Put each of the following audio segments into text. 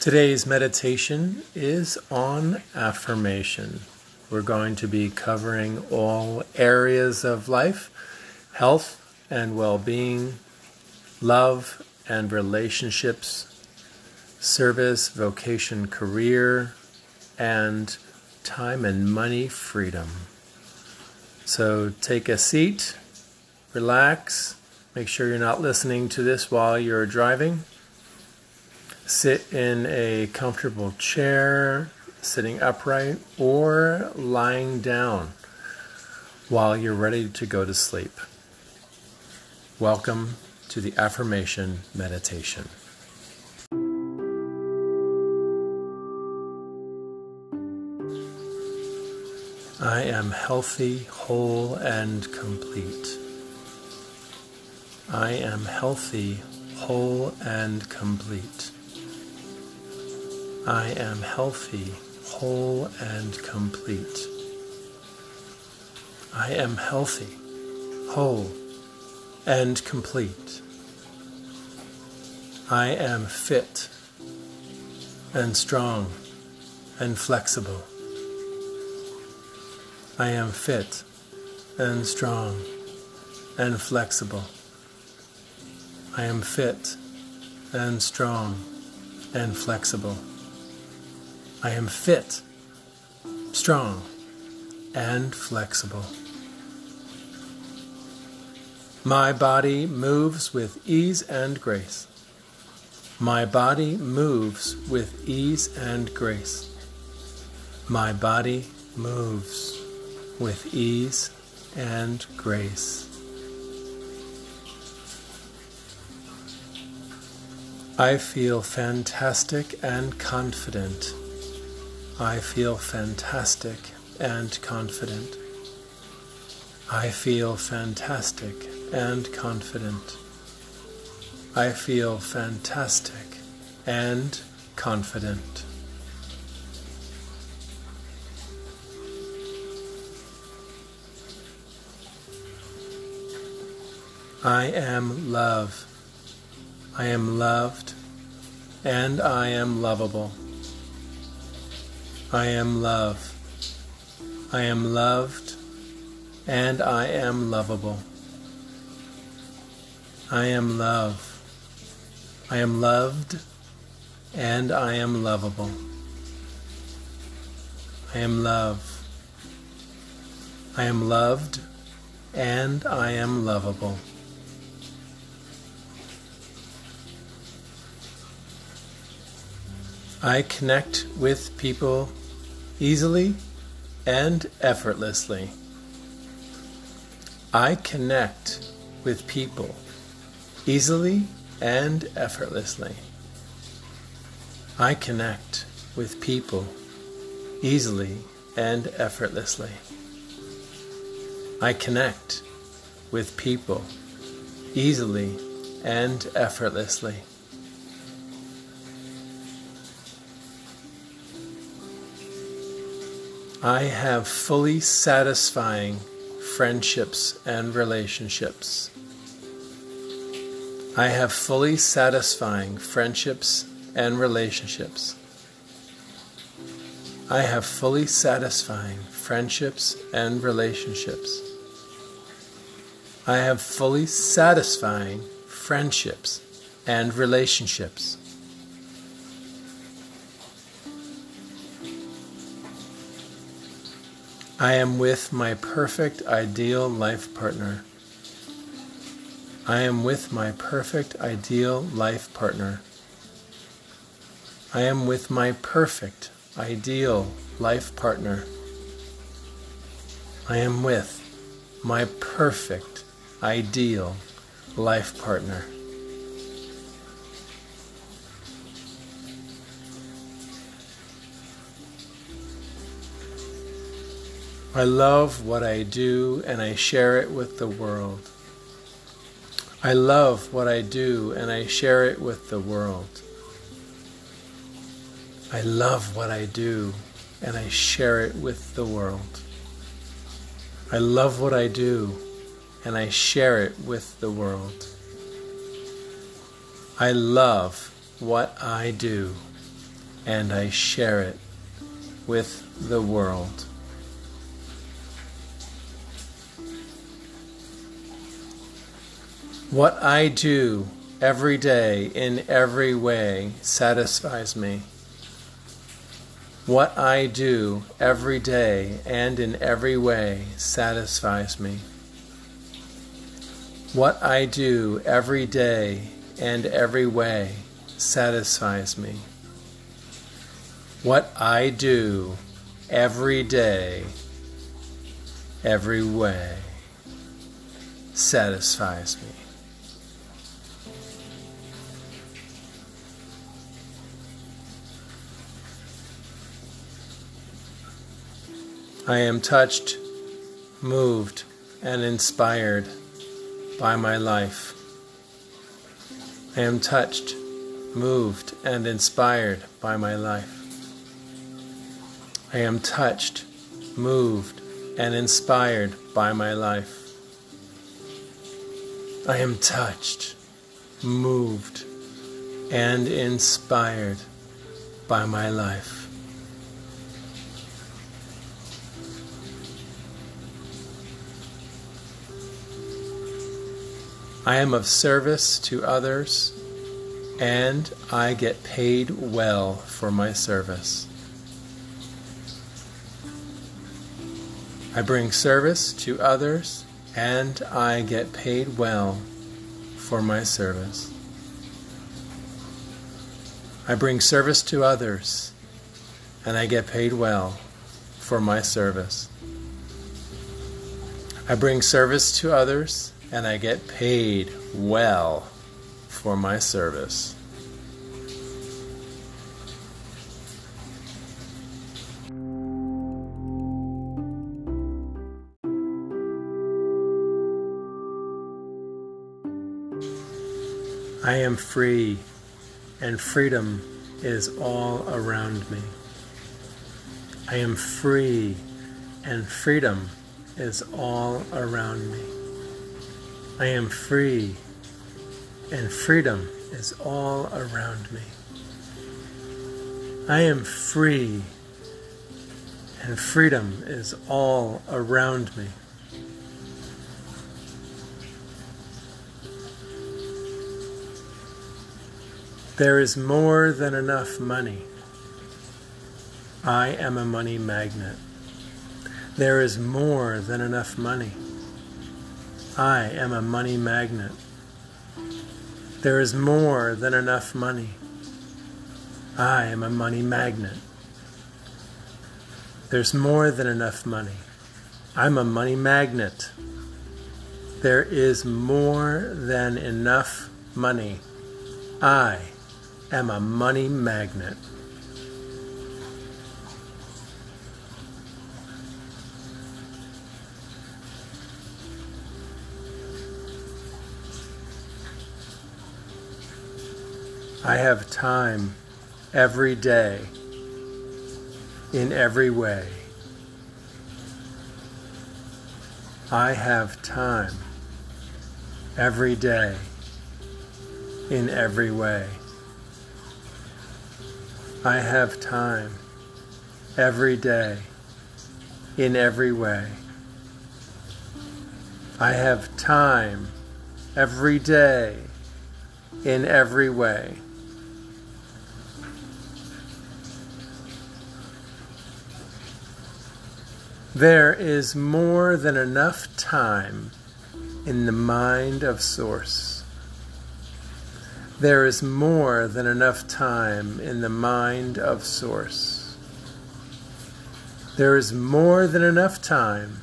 Today's meditation is on affirmation. We're going to be covering all areas of life health and well being, love and relationships, service, vocation, career, and time and money freedom. So take a seat, relax, make sure you're not listening to this while you're driving. Sit in a comfortable chair, sitting upright, or lying down while you're ready to go to sleep. Welcome to the affirmation meditation. I am healthy, whole, and complete. I am healthy, whole, and complete. I am healthy, whole, and complete. I am healthy, whole, and complete. I am fit and strong and flexible. I am fit and strong and flexible. I am fit and strong and flexible. I am fit, strong, and flexible. My body moves with ease and grace. My body moves with ease and grace. My body moves with ease and grace. I feel fantastic and confident. I feel fantastic and confident. I feel fantastic and confident. I feel fantastic and confident. I am love. I am loved and I am lovable. I am love. I am loved and I am lovable. I am love. I am loved and I am lovable. I am love. I am loved and I am lovable. I connect with people easily and effortlessly. I connect with people easily and effortlessly. I connect with people easily and effortlessly. I connect with people easily and effortlessly. I have fully satisfying friendships and relationships. I have fully satisfying friendships and relationships. I have fully satisfying friendships and relationships. I have fully satisfying friendships and relationships. I am with my perfect ideal life partner. I am with my perfect ideal life partner. I am with my perfect ideal life partner. I am with my perfect ideal life partner. I love what I do and I share it with the world. I love what I do and I share it with the world. I love what I do and I share it with the world. I love what I do and I share it with the world. I love what I do and I share it with the world. What I do every day in every way satisfies me. What I do every day and in every way satisfies me. What I do every day and every way satisfies me. What I do every day, every way, satisfies me. I am touched, moved, and inspired by my life. I am touched, moved, and inspired by my life. I am touched, moved, and inspired by my life. I am touched, moved, and inspired by my life. I am of service to others, and I get paid well for my service. I bring service to others, and I get paid well for my service. I bring service to others, and I get paid well for my service. I bring service to others, and I get paid well for my service. I am free, and freedom is all around me. I am free, and freedom is all around me. I am free, and freedom is all around me. I am free, and freedom is all around me. There is more than enough money. I am a money magnet. There is more than enough money. I am a money magnet. There is more than enough money. I am a money magnet. There's more than enough money. I'm a money magnet. There is more than enough money. I am a money magnet. I have time every day in every way. I have time every day in every way. I have time every day in every way. I have time every day in every way. There is more than enough time in the mind of Source. There is more than enough time in the mind of Source. There is more than enough time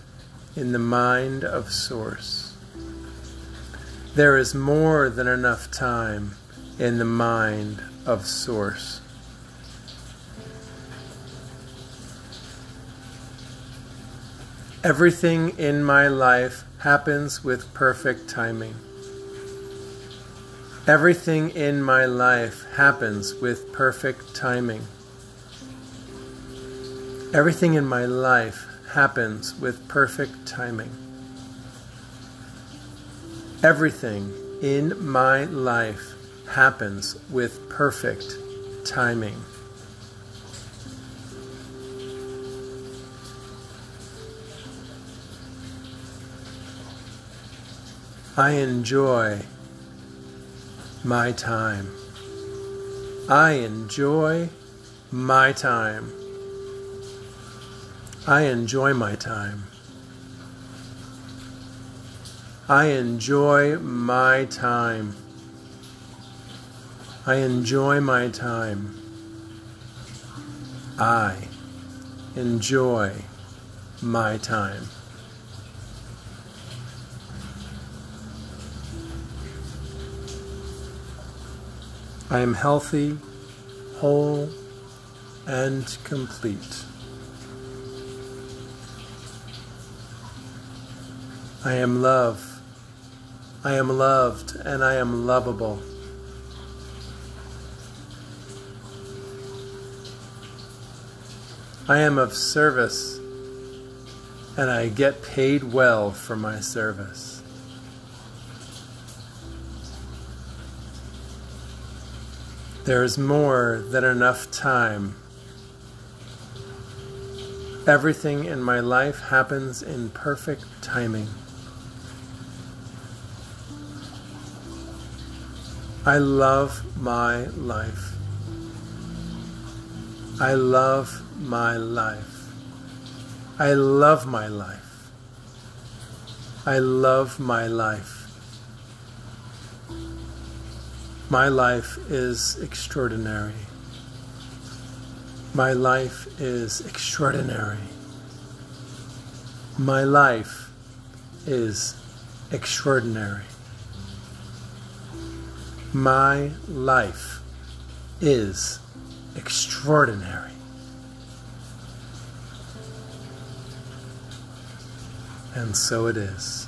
in the mind of Source. There is more than enough time in the mind of Source. Everything in my life happens with perfect timing. Everything in my life happens with perfect timing. Everything in my life happens with perfect timing. Everything in my life happens with perfect timing. I enjoy my time. I enjoy my time. I enjoy my time. I enjoy my time. I enjoy my time. I enjoy my time. I am healthy, whole, and complete. I am love. I am loved and I am lovable. I am of service and I get paid well for my service. There is more than enough time. Everything in my life happens in perfect timing. I love my life. I love my life. I love my life. I love my life. My life is extraordinary. My life is extraordinary. My life is extraordinary. My life is extraordinary. And so it is.